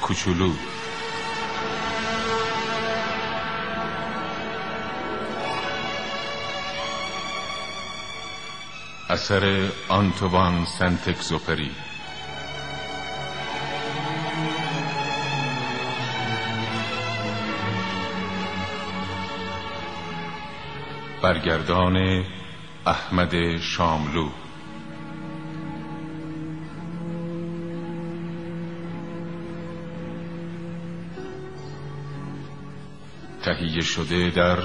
کوچولو. اثر آنتوان سنتکزوپری برگردان احمد شاملو. تهیه شده در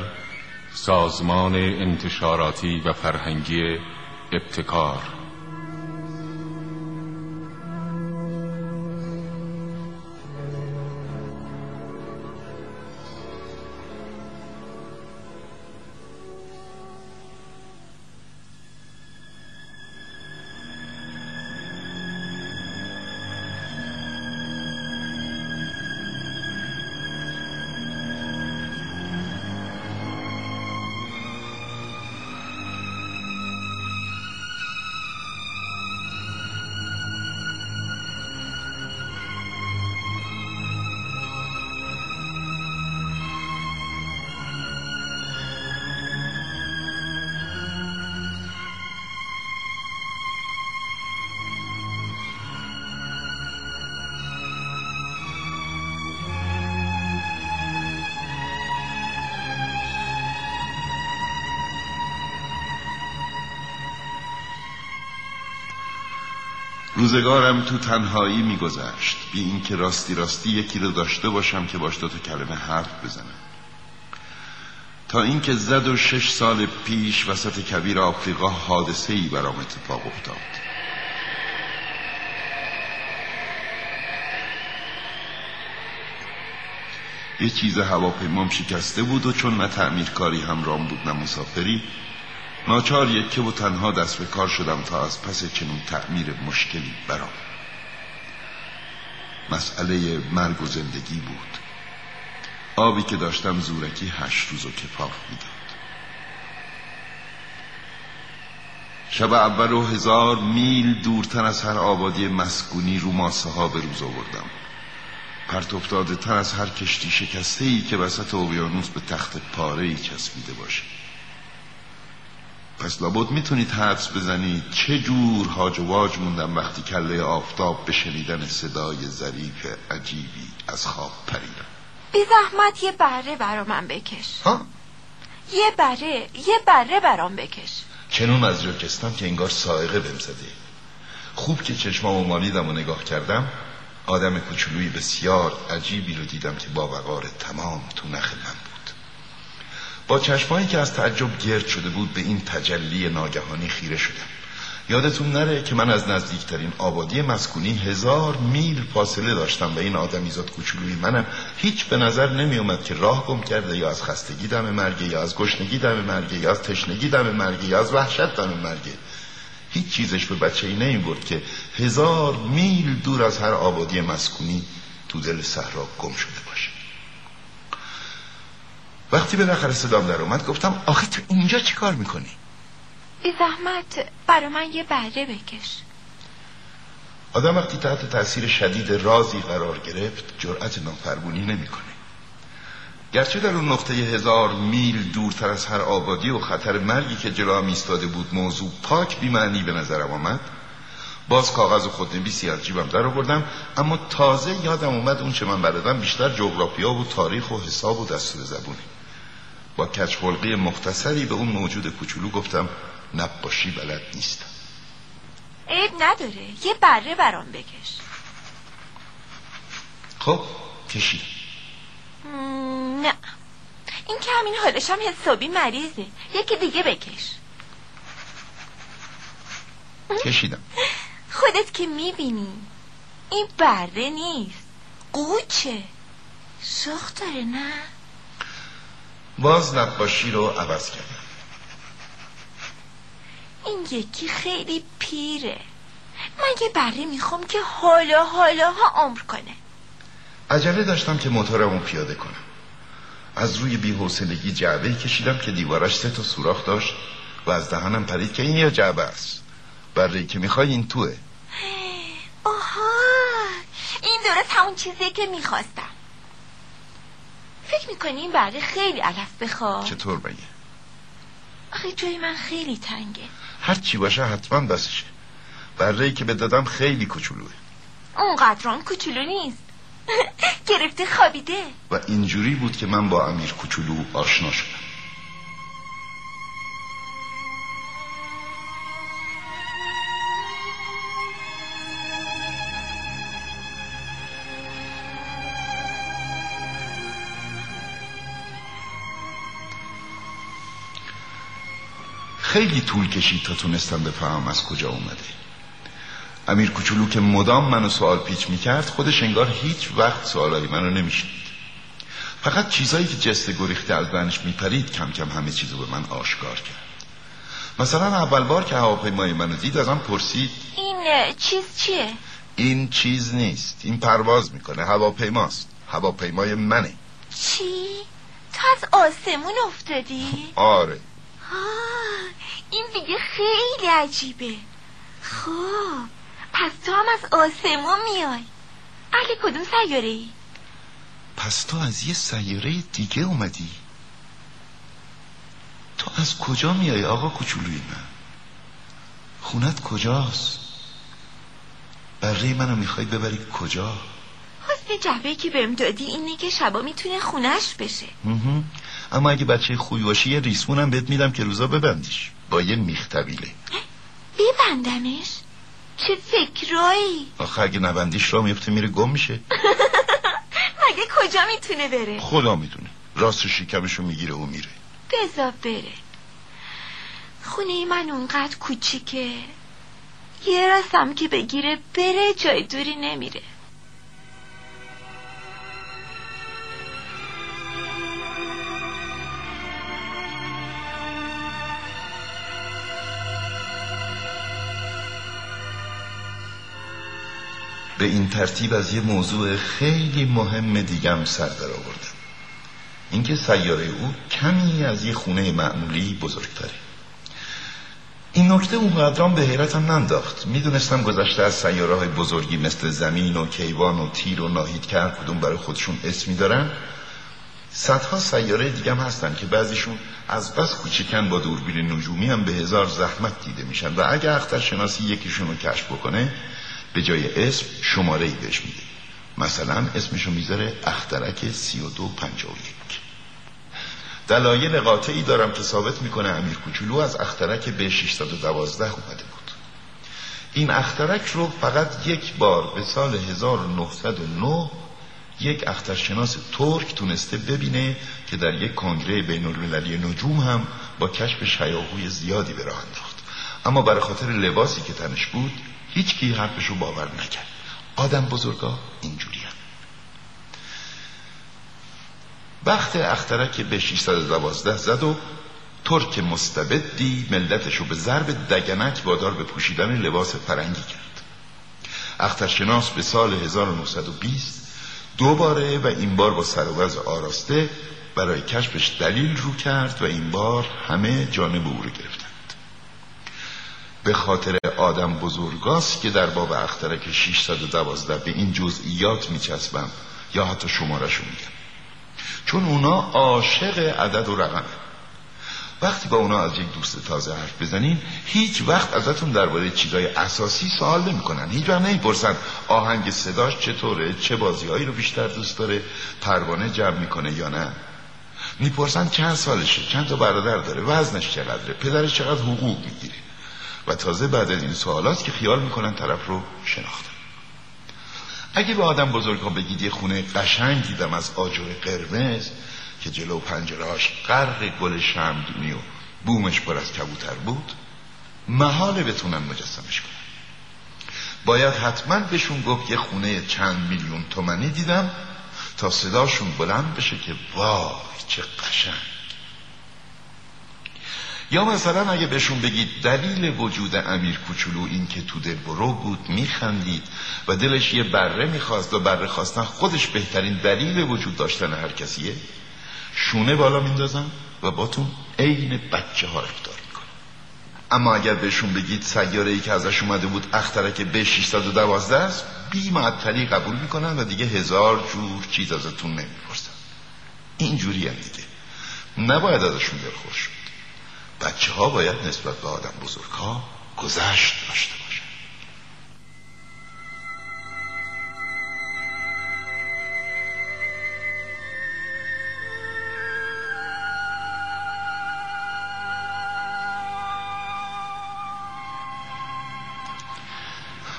سازمان انتشاراتی و فرهنگی ابتکار. روزگارم تو تنهایی میگذشت. بی اینکه راستی راستی یکی رو داشته باشم که باش دوتا کلمه حرف بزنم. تا اینکه زد و شش سال پیش وسط کبیر آفریقا حادثه ای برام اتفاق افتاد. یه چیز هواپیمام شکسته بود و چون نه تعمیرکاری همرام بود نه مسافری ناچار یکه و تنها دست به کار شدم تا از پس چنین تعمیر مشکلی برام. مسئله مرگ و زندگی بود. آبی که داشتم زورکی هشت روز و کفاف می‌داد. شب اول و هزار میل دورتر از هر آبادی مسکونی رو ماسه ها به روز آوردم. پرت افتاده تر از هر کشتی شکسته ای که وسط اقیانوس به تخت پاره ای چسبیده باشه. پس لابد می‌تونید حدس بزنید چه جور هاج و واج موندم وقتی کله آفتاب به شنیدن صدای ظریف عجیبی از خواب پریدم بی زحمت یه بره برا من بکش. ها؟ یه بره یه بره برام بکش. چنون از جا کستم که انگار سائقه بهم زده. خوب که چشمامو مالیدم و نگاه کردم آدم کوچولوی بسیار عجیبی رو دیدم که با وقار تمام تو نخ من بود. با چشمایی که از تعجب گرد شده بود به این تجلی ناگهانی خیره شدم. یادتون نره که من از نزدیکترین آبادی مسکونی هزار میل فاصله داشتم و این آدمیزاد کوچولوی منم هیچ به نظر نمی اومد که راه گم کرده یا از خستگی دم مرگه یا از گشنگی دم مرگه یا از تشنگی دم مرگه یا از وحشت دم مرگه هیچ چیزش به بچه ای نمی برد که هزار میل دور از هر آبادی مسکونی تو دل صحرا گم شده. وقتی بالاخره صدام در اومد گفتم آخه تو اینجا چی کار می‌کنی؟ بی زحمت برا من یه بره بکش آدم وقتی تحت تاثیر شدید رازی قرار گرفت جرأت نافرمونی نمی‌کنه. گرچه در اون نقطه هزار میل دورتر از هر آبادی و خطر مرگی که جلو هم ایستاده بود موضوع پاک بیمعنی به نظرم آمد باز کاغذ و خودنویسی از جیبم در آوردم اما تازه یادم اومد اون چه من بلدم بیشتر جغرافیا و تاریخ و حساب و دستور زبونه با کچ خلقی مختصری به اون موجود کوچولو گفتم نقاشی بلد نیستم عیب نداره یه بره برام بکش. خب کشید نه. این که همین حالش هم حسابی مریضه. یکی دیگه بکش. کشیدم. خودت که می‌بینی. این بره نیست. قوچه. سخت داره نه؟ باز نقاشی رو عوض کردم. این یکی خیلی پیره. من یه بره می‌خوام که حالا حالا ها عمر کنه. عجله داشتم که موتورمو پیاده کنم. از روی بی‌حوصلگی جعبه کشیدم که دیوارش سه تا سوراخ داشت و از دهنم پرید که این یا جعبه است. بره که می‌خوای این توه. آها این درست همون چیزیه که می‌خواستم. فکر می‌کنی این خیلی علف بخواد؟ چطور بگه آخه جای من خیلی تنگه. هر چی باشه حتما بسشه بره که به دادم خیلی کوچولوه. اونقدران کوچولو نیست. گرفته خوابیده. و اینجوری بود که من با امیر کوچولو آشنا شدم. خیلی طول کشید تا تونستم بفهمم از کجا اومده. امیر کوچولو که مدام منو سوال پیچ می‌کرد خودش انگار هیچ وقت سوالای منو نمیشنید. فقط چیزایی که جست گریخته از بنش میپرید کم کم همه چیزو به من آشکار کرد. مثلا اول بار که هواپیمای منو دید ازم پرسید این چیز چیه؟ این چیز نیست. این پرواز می‌کنه هواپیماست. هواپیمای منه. چی؟ تو از آسمون افتادی؟ آره. آه. این دیگه خیلی عجیبه. خب پس تو هم از آسمون میای. اهل کدوم سیاره ای؟ پس تو از یه سیاره دیگه اومدی. تو از کجا میای آقا کوچولوی من؟ خونت کجاست؟ بره منو می‌خوای ببری کجا؟ حسن جعبه که بهم دادی اینه که شبا می‌تونه خونش بشه. اما اگه بچه خوبی باشی یه ریسمونم بهت میدم که روزا ببندیش. با یه میخ طویله. ببندمش. چه فکرایی. آخه اگه نبندیش را میفته میره گم میشه. مگه کجا می‌تونه بره؟ خدا می‌دونه. راست شکمشو می‌گیره و میره. بزا بره. خونه من اونقدر کوچیکه. یه راستم که بگیره بره جای دوری نمیره. به این ترتیب از یه موضوع خیلی مهم دیگم سر در آوردم اینکه سیاره او کمی از یه خونه معمولی بزرگتره. این نکته اونقدرام به حیرتم ننداخت. می‌دونستم گذشته از سیاره های بزرگی مثل زمین و کیوان و تیر و ناهید که هر کدوم برای خودشون اسمی دارن صدها سیاره دیگم هستن که بعضیشون از بس کوچکن با دوربین نجومی هم به هزار زحمت دیده میشن و اگه اخترشناسی یکیشون رو کشف بکنه به جای اسم شماره ای بهش میده. مثلا اسمشو می‌ذاره اخترک سی و دو پنجا و یک. دلایل قاطعی دارم که ثابت می‌کنه امیر کوچولو از اخترک به 612 اومده بود. این اخترک رو فقط یک بار به سال 1909 یک اخترشناس ترک تونسته ببینه که در یک کنگره بین المللی نجوم هم با کشف شیاهوی زیادی به راه انداخت. اما برای خاطر لباسی که تنش بود هیچ کی حرفشو باور نکرد. آدم بزرگا اینجوری هم. وقت اخترک به 612 زد و ترک مستبدی ملتشو به ضرب دگنک وادار به پوشیدن لباس فرنگی کرد. اخترشناس به سال 1920 دوباره و این بار با سروز آراسته برای کشفش دلیل رو کرد و این بار همه جانب او رو گرفتند. به خاطر آدم بزرگاست که در باب اخترک 612 به این جزئیات میچسبم یا حتی شمارشو میگم. چون اونا عاشق عدد و رقمه وقتی با اونا از یک دوست تازه حرف بزنین هیچ وقت ازتون درباره چیزای اساسی سوال نمی‌کنن. هیچ وقت نمی‌پرسن آهنگ صداش چطوره چه بازیهایی رو بیشتر دوست داره پروانه جمع می‌کنه یا نه. می‌پرسن چند سالشه چند تا برادر داره وزنش چقدره پدرش چقدر حقوق می‌گیره. و تازه بعد از این سوالات که خیال می‌کنن طرف رو شناختن. اگه به آدم بزرگ ها بگید یه خونه قشنگ دیدم از آجر قرمز که جلو پنجرهاش غرق گل شمدونی و بومش پر از کبوتر بود محاله بتونن مجسمش کنن. باید حتما بهشون گفت یه خونه چند میلیون تومنی دیدم تا صداشون بلند بشه که وای چه قشنگ. یا مثلا اگه بهشون بگید دلیل وجود امیر کوچولو این که تو برو بود میخندید و دلش یه بره می‌خواست و بره خواستن خودش بهترین دلیل وجود داشتن هر کسیه؟ شونه بالا میندازن و باتون عین بچه ها رفتار می‌کنن. اما اگر بهشون بگید سیاره ای که ازش اومده بود اخترک به 612 است بی معطلی قبول می‌کنن و دیگه هزار جور چیز ازتون نمی‌پرسن. اینجوری هم دیگه. نباید ازشون دلخور شد بچه ها باید نسبت به آدم بزرگ ها گذشت داشته باشن.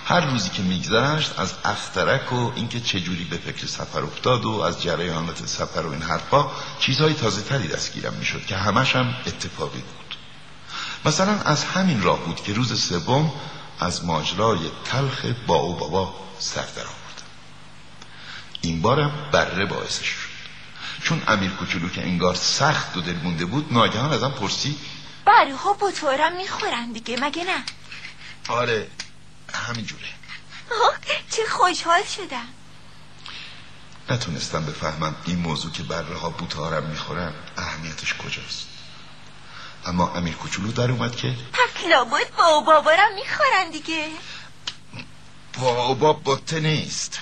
هر روزی که میگذشت از اخترک و اینکه چجوری به فکر سفر افتاد و از جریانات سفر و این حرفا چیزهای تازه تری دستگیرم می‌شد که همش هم اتفاقی بود. مثلا از همین راه بود که روز سوم از ماجرای تلخ با او بابا سر در آوردم این بارم بره باعثش شد. چون امیر کوچولو که انگار سخت و دل مونده بود ناگهان ازم پرسی بره ها بطورم می‌خورن دیگه مگه نه؟ آره همینجوره آه، چه خوشحال شدم. نتونستم بفهمم این موضوع که بره ها بوتارم می‌خورن اهمیتش کجاست؟ اما امیر کوچولو در اومد که پس لابد با بابارم می‌خورن دیگه. بابا بطه نیست.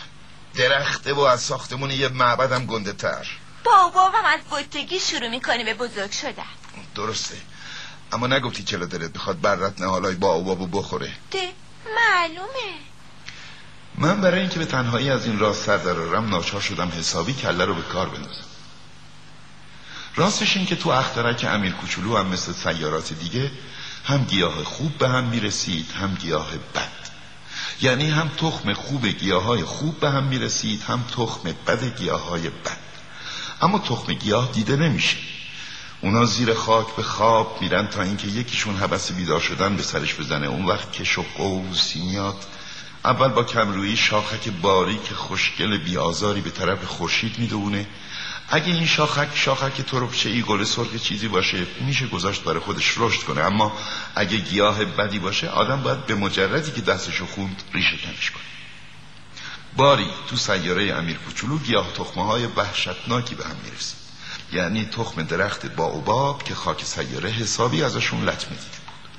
درخته و از ساختمون یه معبدم گنده تر. با و بابام از بطگی شروع می‌کنه به بزرگ شدن. درسته. اما نگفتی چرا دلت بخواد برت نهالای با و بابو بخوره؟ ده معلومه. من برای اینکه به تنهایی از این راه سر درارم ناچار شدم حسابی کله رو به کار بندازم. راستش این که تو اخترک امیر کوچولو هم مثل سیارات دیگه هم گیاه خوب به هم می‌رسید هم گیاه بد. یعنی هم تخم خوب گیاه های خوب به هم می‌رسید هم تخم بد گیاه های بد. اما تخم گیاه دیده نمیشه. اونا زیر خاک به خواب میرن تا اینکه یکیشون حبس بیدار شدن به سرش بزنه. اون وقت کش و قوسی میاد اول با کمرویی شاخک باریک خوشگل بیازاری به طرف خورشید می‌دونه. اگه این شاخک شاخک تربچه ای گل سرخ چیزی باشه میشه گذاشت برای خودش رشد کنه. اما اگه گیاه بدی باشه آدم باید به مجردی که دستشو خوند ریشه کنش کنه. باری تو سیاره امیر کوچولو گیاه تخمه های وحشتناکی به هم می‌رسید. یعنی تخم درخت باوباب که خاک سیاره حسابی ازشون لطمه دیده بود.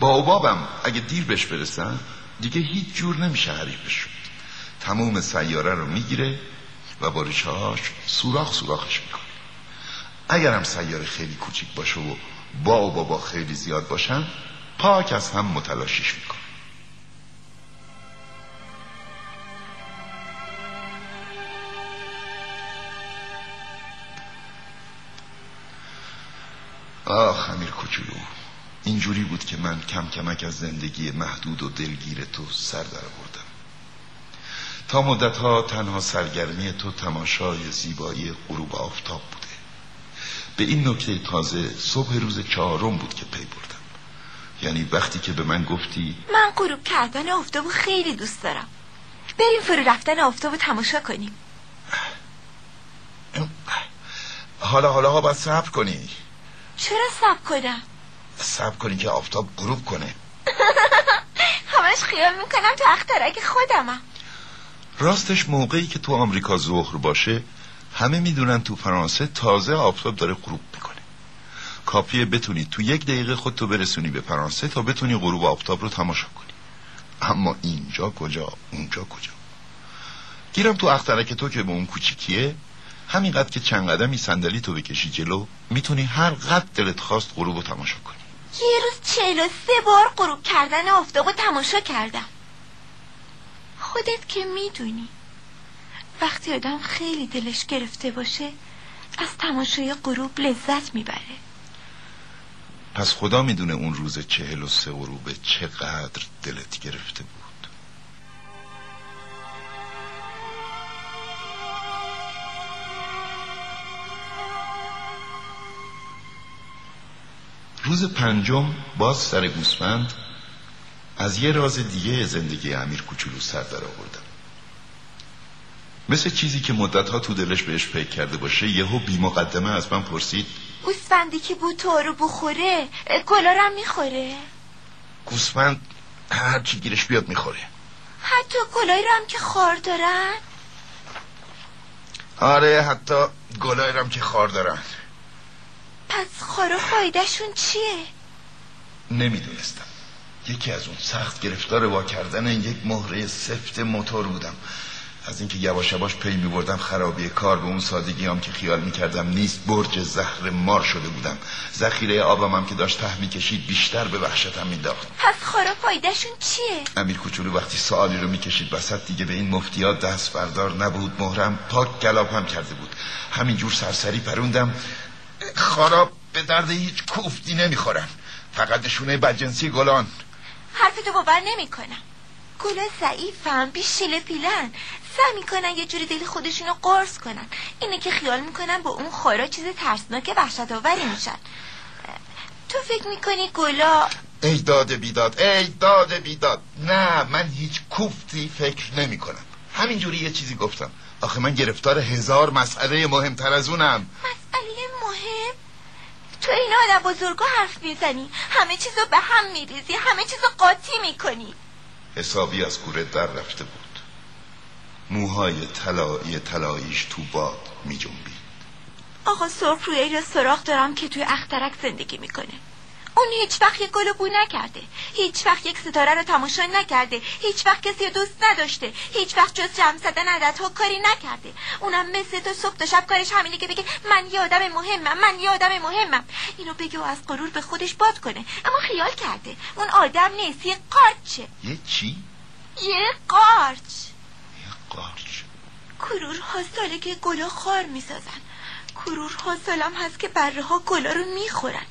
باوبابم اگه دیر بهش برسن دیگه هیچ جور نمیشه حریفش تموم سیاره رو می‌گیره و با ریشهاش سوراخ سوراخش می‌کنه. اگر هم سیاره خیلی کوچیک باشه و با و بابا خیلی زیاد باشن پاک از هم متلاشیش می‌کنه. آخ امیر کوچولو اینجوری بود که من کم کمک از زندگی محدود و دلگیر تو سر در آوردم. تا مدت ها تنها سرگرمی تو تماشای زیبایی غروب آفتاب بوده. به این نکته تازه صبح روز چهارم بود که پی بردم. یعنی وقتی که به من گفتی من غروب کردن آفتابو خیلی دوست دارم. بریم فرو رفتن آفتابو تماشا کنیم. حالا حالا ها باید صبر کنی. چرا سب کنم؟ صبر کنی که آفتاب غروب کنه. همش خیال می‌کنم تو اخترک خودمم. راستش موقعی که تو آمریکا ظهر باشه همه می‌دونن تو فرانسه تازه آفتاب داره غروب می‌کنه. کافیه بتونی تو یک دقیقه خودتو برسونی به فرانسه تا بتونی غروب آفتاب رو تماشا کنی. اما اینجا کجا؟ اونجا کجا؟ گیرم تو اخترک تو که به اون کوچیکیه همینقدر که چند قدمی صندلی تو بکشی جلو می‌تونی هر قد دلت خواست غروب رو تماشا کنی. یه روز چهل و سه بار غروب کردن آفتابو تماشا کردم. خودت که می‌دونی. وقتی آدم خیلی دلش گرفته باشه از تماشای غروب لذت می‌بره. پس خدا می‌دونه اون روز چهل و سه غروب چقدر دلت گرفته بود. روز پنجم باز سر گوسفند از یه راز دیگه زندگی امیر کوچولو سر در آوردم. مثل چیزی که مدتها تو دلش بهش فکر کرده باشه یهو بی مقدمه از من پرسید گوسفندی که بوتو رو بخوره گلارم می‌خوره؟ گوسفند هر چی گیرش بیاد می‌خوره. حتی گلایی رو هم که خار دارن؟ آره حتی گلای هم که خار دارن. پس خارا فایدهشون چیه؟ نمی‌دونستم. یکی از اون سخت گرفتار وا کردن یک مهره سفت موتور بودم. از اینکه یواش یواش پی می بردم خرابی کار به اون سادگی هم که خیال می کردم نیست برج زهر مار شده بودم. ذخیره آبم هم که داشت ته می کشید بیشتر به وحشتم مینداخت پس خارا فایدهشون چیه؟ امیر کوچولو وقتی سوالی رو می‌کشید وسط دیگه به این مفتیات دست بردار نبود مهرم پاک گلاب هم کرده بود. همینجور سرسری پروندم. خارا به درد هیچ کوفتی نمی‌خورن. فقط نشونه بدجنسی گلان. حرفتو باور نمی‌کنم. گلا ضعیفم بی شیله پیلن. سعی می‌کنن یه جوری دل خودشونو قرص کنن. اینه که خیال می‌کنن با اون خورا چیز ترسناک وحشت آوری میشن. تو فکر می‌کنی گلا ای داد بیداد ای داد بیداد. نه من هیچ کوفتی فکر نمی کنم همینجوری یه چیزی گفتم. آخه من گرفتار هزار مسئله مهمتر از اونم. مسئله تو این آدم بزرگا حرف می‌زنی. همه چیزو به هم میریزی. همه چیزو قاطی می‌کنی. حسابی از کوره در رفته بود. موهای طلایی طلاییش تو باد می جنبید آقا سرخ روی را سراخ دارم که توی اخترک زندگی می‌کنه. اون هیچ وقت یک گل بو نکرده. هیچ وقت یک ستاره رو تماشا نکرده. هیچ وقت کسی رو دوست نداشته. هیچ وقت جز جمع زدن عدد ها کاری نکرده. اونم مثل تو صبح تا شب کارش همینه که بگه من یه آدم مهمم من یه آدم مهمم. اینو بگه و از غرور به خودش باد کنه. اما خیال کرده. اون آدم نیست یه قارچه. یه چی؟ یه قارچ. قارچ. کرورها ساله که گلا خار می‌سازن. کرورها سالم هست که بره ها گلا رو می‌خورن.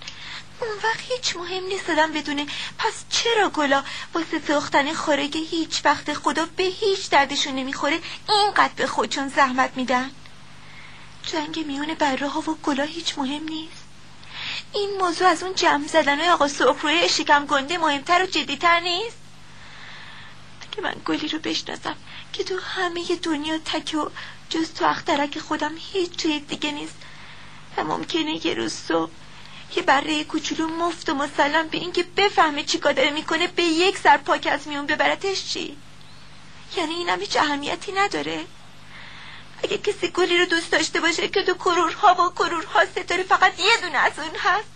اون وقت هیچ مهم نیست آدم بدونه. پس چرا گلا واسه ساختن خارگ هیچ وقت خدا به هیچ دردشون نمی‌خوره اینقدر به خودشون زحمت میدن؟ جنگ میون بره ها و گلا هیچ مهم نیست. این موضوع از اون جمع زدن آقا سرخروی شکم گنده مهمتر و جدیتر نیست. اگه من گلی رو بشناسم که تو همه دنیا تک و جز تو اخترک خودم هیچ چیز دیگه نیست. و ممکنه یه روز صبح یه بره کوچولو مفت و مسلم به اینکه بفهمه چی داره می‌کنه به یک سر پاک از میون ببرتش چی؟ یعنی این هم هیچ اهمیتی نداره. اگه کسی گلی رو دوست داشته باشه که تو کرورها و کرورها ستاره فقط یه دونه از اون هست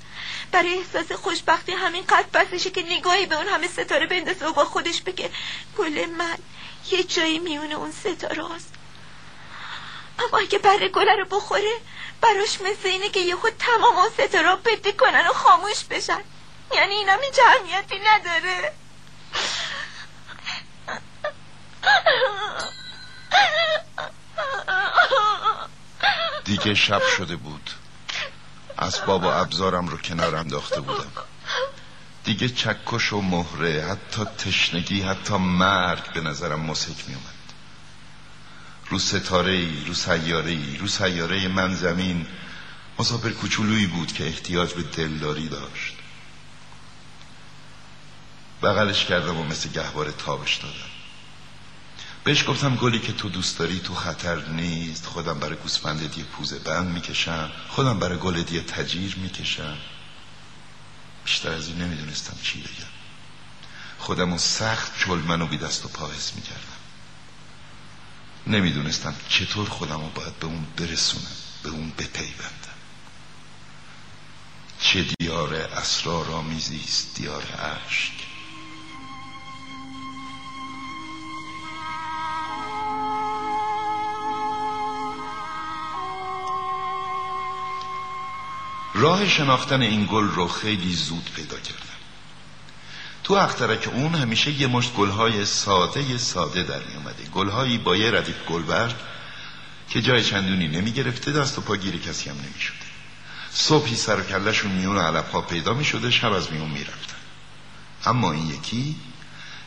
برای احساس خوشبختی همین قد بسشه که نگاهی به اون همه ستاره بندازه و با خودش بگه گل من یه جایی میون اون ستاره هست اما اگه بره گله رو بخوره براش مثل اینه که یهو تمام اون ستاره پتی کنن و خاموش بشن. یعنی اینا هیچ اهمیتی نداره. دیگه شب شده بود. اسباب و ابزارم رو کنار انداخته بودم. دیگه چکش و مهره حتی تشنگی حتی مرگ به نظرم مسک می اومد رو ستاره ای رو سیاره ای رو سیاره من زمین مسافر کوچولویی بود که احتیاج به دلداری داشت. بغلش کردم و مثل گهواره تابش دادم. بهش گفتم گلی که تو دوست داری تو خطر نیست. خودم برای گوسفندت یه پوزه بند می‌کشم. خودم برای گلت یه تجیر می‌کشم. بیشتر از این نمی‌دونستم چی بگم. خودم و سخت چل منو بی دست و پا می‌کردم. نمی‌دونستم چطور خودم رو باید به اون برسونم به اون بپیوندم. چه دیار اسرار آمیزی است دیار عشق راه شناختن این گل رو خیلی زود پیدا کردم. تو اخترک اون همیشه یه مشت گلهای ساده ساده در می اومده. گلهایی با یه ردیف گلبرگ که جای چندونی نمی گرفته دست و پا گیر کسی هم نمی صبحی سر و کلشون میون علف ها پیدا می شب از میون می رفتن. اما این یکی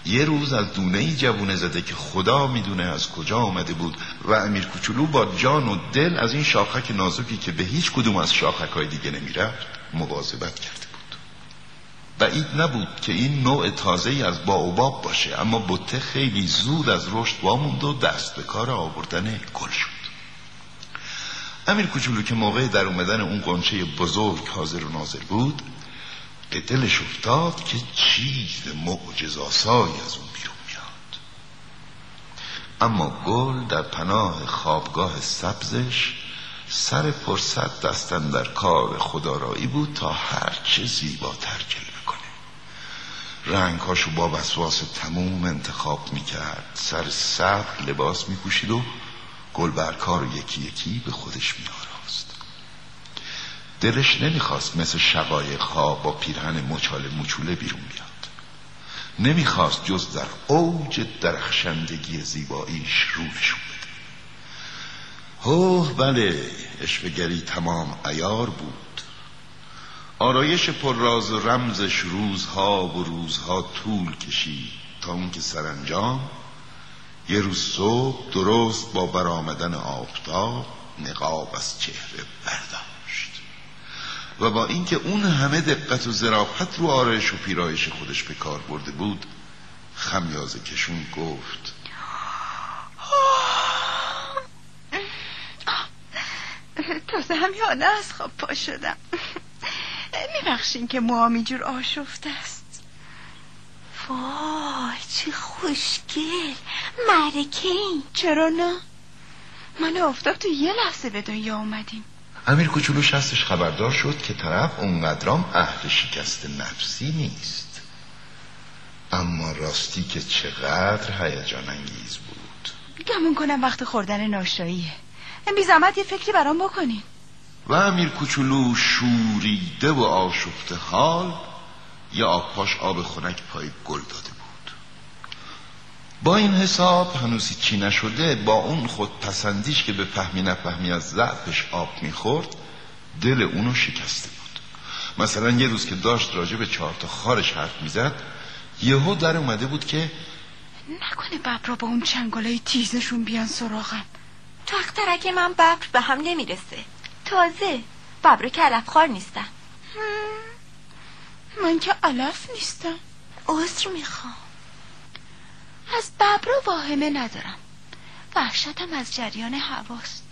یه روز از دونه ای جوونه زده که خدا می‌دونه از کجا آمده بود و امیر کوچولو با جان و دل از این شاخک نازکی که به هیچ کدوم از شاخک دیگه نمی‌رفت مواظبت کرده بعید نبود که این نوع تازه ای از باوباب باشه اما بته خیلی زود از رشد واموند و دست به کار آوردن گل شد. امیر کوچولو که موقع در اومدن اون قنچه بزرگ حاضر و ناظر بود به دلش افتاد که چیز معجزاسایی از اون بیرون میاد. اما گل در پناه خوابگاه سبزش سر فرصت دستن در کار خدارایی بود تا هرچه زیباتر جلوه رنگهاشو با وسواس تموم انتخاب می‌کرد. سر صبر لباس میپوشید و گلبرکار رو یکی یکی به خودش میآراست دلش نمی‌خواست مثل شقایق ها با پیرهن مچاله مچوله بیرون بیاد. نمی‌خواست جز در اوج درخشندگی زیباییش رو نشون بده هوه بله اشوگری تمام ایار بود. آرایش پر راز و رمزش روزها و روزها طول کشید تا اونکه سرانجام یه روز صبح درست با برآمدن آفتاب نقاب از چهره برداشت و با اینکه اون همه دقت و ظرافت رو آرایش و پیرایش خودش به کار برده بود خمیازه کشون گفت تازه هم یاده از خواب پا شدم. میبخشین که موام جور آشفته است. وای چه خوشگل. مرکه این چرا نه؟ من افتاب تو یه لحظه به دنیا اومدیم. امیر کوچولو شستش خبردار شد که طرف اونقدرام اهل شکست نفسی نیست. اما راستی که چقدر هیجان انگیز بود. گمون کنم وقت خوردن ناشاییه. بی زحمت یه فکری برام بکنین. و امیر کوچولو شوریده و آشفته حال یا آبپاش آب خنک پای گل داده بود. با این حساب هنوزی چی نشده با اون خود پسندیش که به فهمی نفهمی از ضعفش آب می‌خورد دل اونو شکسته بود. مثلا یه روز که داشت راجع به چهار تا خارش حرف می‌زد یهو در اومده بود که نکنه ببرا با اون چنگالای تیزشون بیان سراغم. تو اخترک من ببر به هم نمی‌رسه. تازه. ببر که علفخوار نیستم من که علف نیستم. عذر می‌خوام. از ببرا واهمه ندارم. وحشتم از جریان هواست.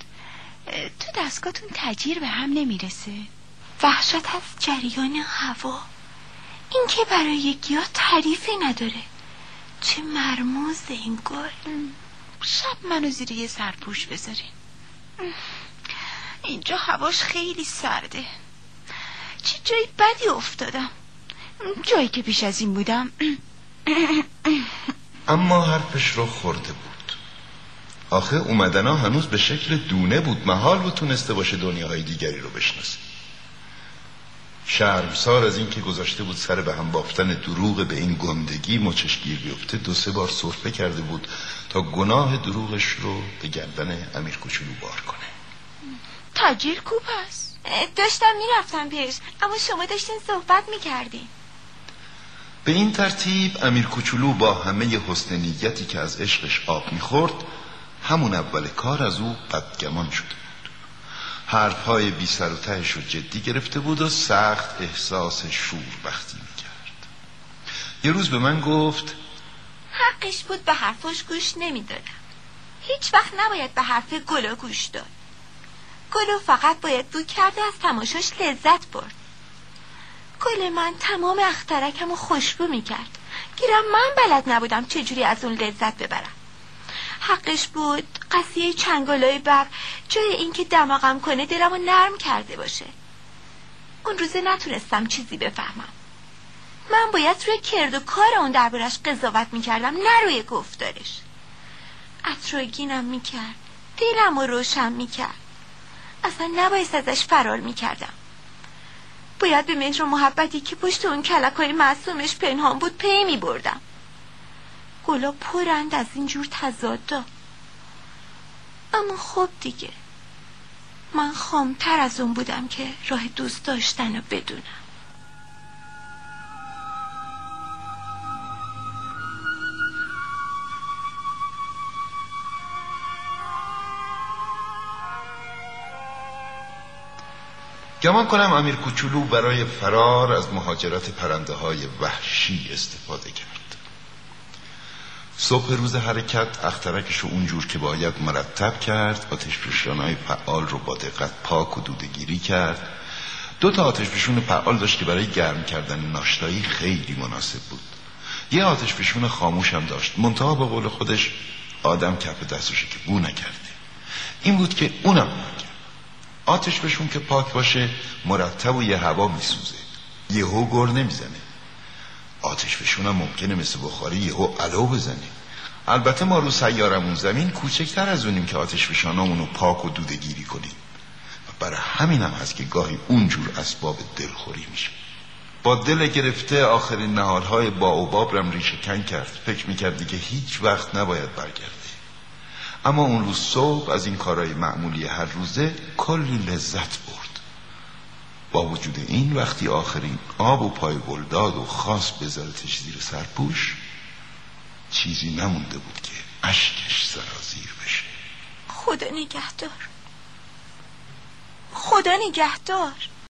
تو دستگاهتون تجیر به هم نمی‌رسه. وحشت از جریان هوا. این که برای گیاه تعریفی نداره. چه مرموز این گل شب منو زیر یه سرپوش بذارین. اینجا هواش خیلی سرده. چه جایی بدی افتادم؟ جایی که پیش از این بودم. اما حرفش رو خورده بود. آخه اومدنا هنوز به شکل دونه بود. محال بود تونسته باشه دنیاهای دیگری رو بشناسه. شرمسار از اینکه گذاشته بود سر به هم بافتن دروغ به این گندگی مچش گیر بیفته دو سه بار صرفه کرده بود تا گناه دروغش رو به گردن امیر کوچولو بار کنه. تاجیر کوب هست داشتم می‌رفتم پیش اما شما داشتین صحبت می‌کردین. به این ترتیب امیر کوچولو با همه حسن نیتی که از عشقش آب می‌خورد همون اول کار از او بدگمان شده بود حرفهای بی سر و تهش رو جدی گرفته بود و سخت احساس شور بختی می‌کرد. یه روز به من گفت حقش بود به حرفش گوش نمی‌دادم. هیچ وقت نباید به حرف گلو گوش داد. گلو فقط باید بو کرده از تماشاش لذت برد. گل من تمام اخترکم و خوشبو می‌کرد. گیرم من بلد نبودم چجوری از اون لذت ببرم. حقش بود قصیه چنگالای بر جای اینکه دماغم کنه دلمو نرم کرده باشه. اون روزه نتونستم چیزی بفهمم. من باید روی کرد و کار اون دربارش قضاوت می‌کردم نه روی گفتارش. اطروگینم می‌کرد. دلم رو روشن می‌کرد. اصلا نباید ازش فرار می‌کردم. باید به مهر و محبتی که پشت اون کلک های معصومش پنهان بود پی میبردم. گلا پرند از اینجور تضادا اما خب دیگه. من خامتر از اون بودم که راه دوست داشتن رو بدونم. گمان کنم امیر کوچولو برای فرار از مهاجرت پرنده های وحشی استفاده کرد. صبح روز حرکت اخترکش رو اونجور که باید مرتب کرد آتش های فعال رو با دقت پاک و دودگیری کرد. دو تا آتش فشون فعال داشت که برای گرم کردن ناشتایی خیلی مناسب بود. یه آتش فشون خاموش هم داشت. منتها به قول خودش آدم کف دستشه که بو نکرده. این بود که اونم نکرد آتش بشون که پاک باشه مرتب و یه هوا میسوزه. یهو گر نمی‌زنه. آتش فشونم ممکنه مثل بخاری یهو علو بزنیم البته ما رو سیارمون زمین کوچکتر از اونیم که آتش فشانامون رو پاک و دوده گیری کنیم. و برای همین هم هست که گاهی اونجور اسباب دلخوری میشه. با دل گرفته آخرین نهالهای با و باب رم ریشه کن کرد. فکر می‌کردی که هیچ وقت نباید برگرده اما اون روز صبح از این کارهای معمولی هر روزه کلی لذت برد. با وجود این وقتی آخرین آب و پای گلداد و خاص بذارتش زیر سرپوش چیزی نمونده بود که اشکش سرازیر بشه. خدا نگهدار. خدا نگهدار.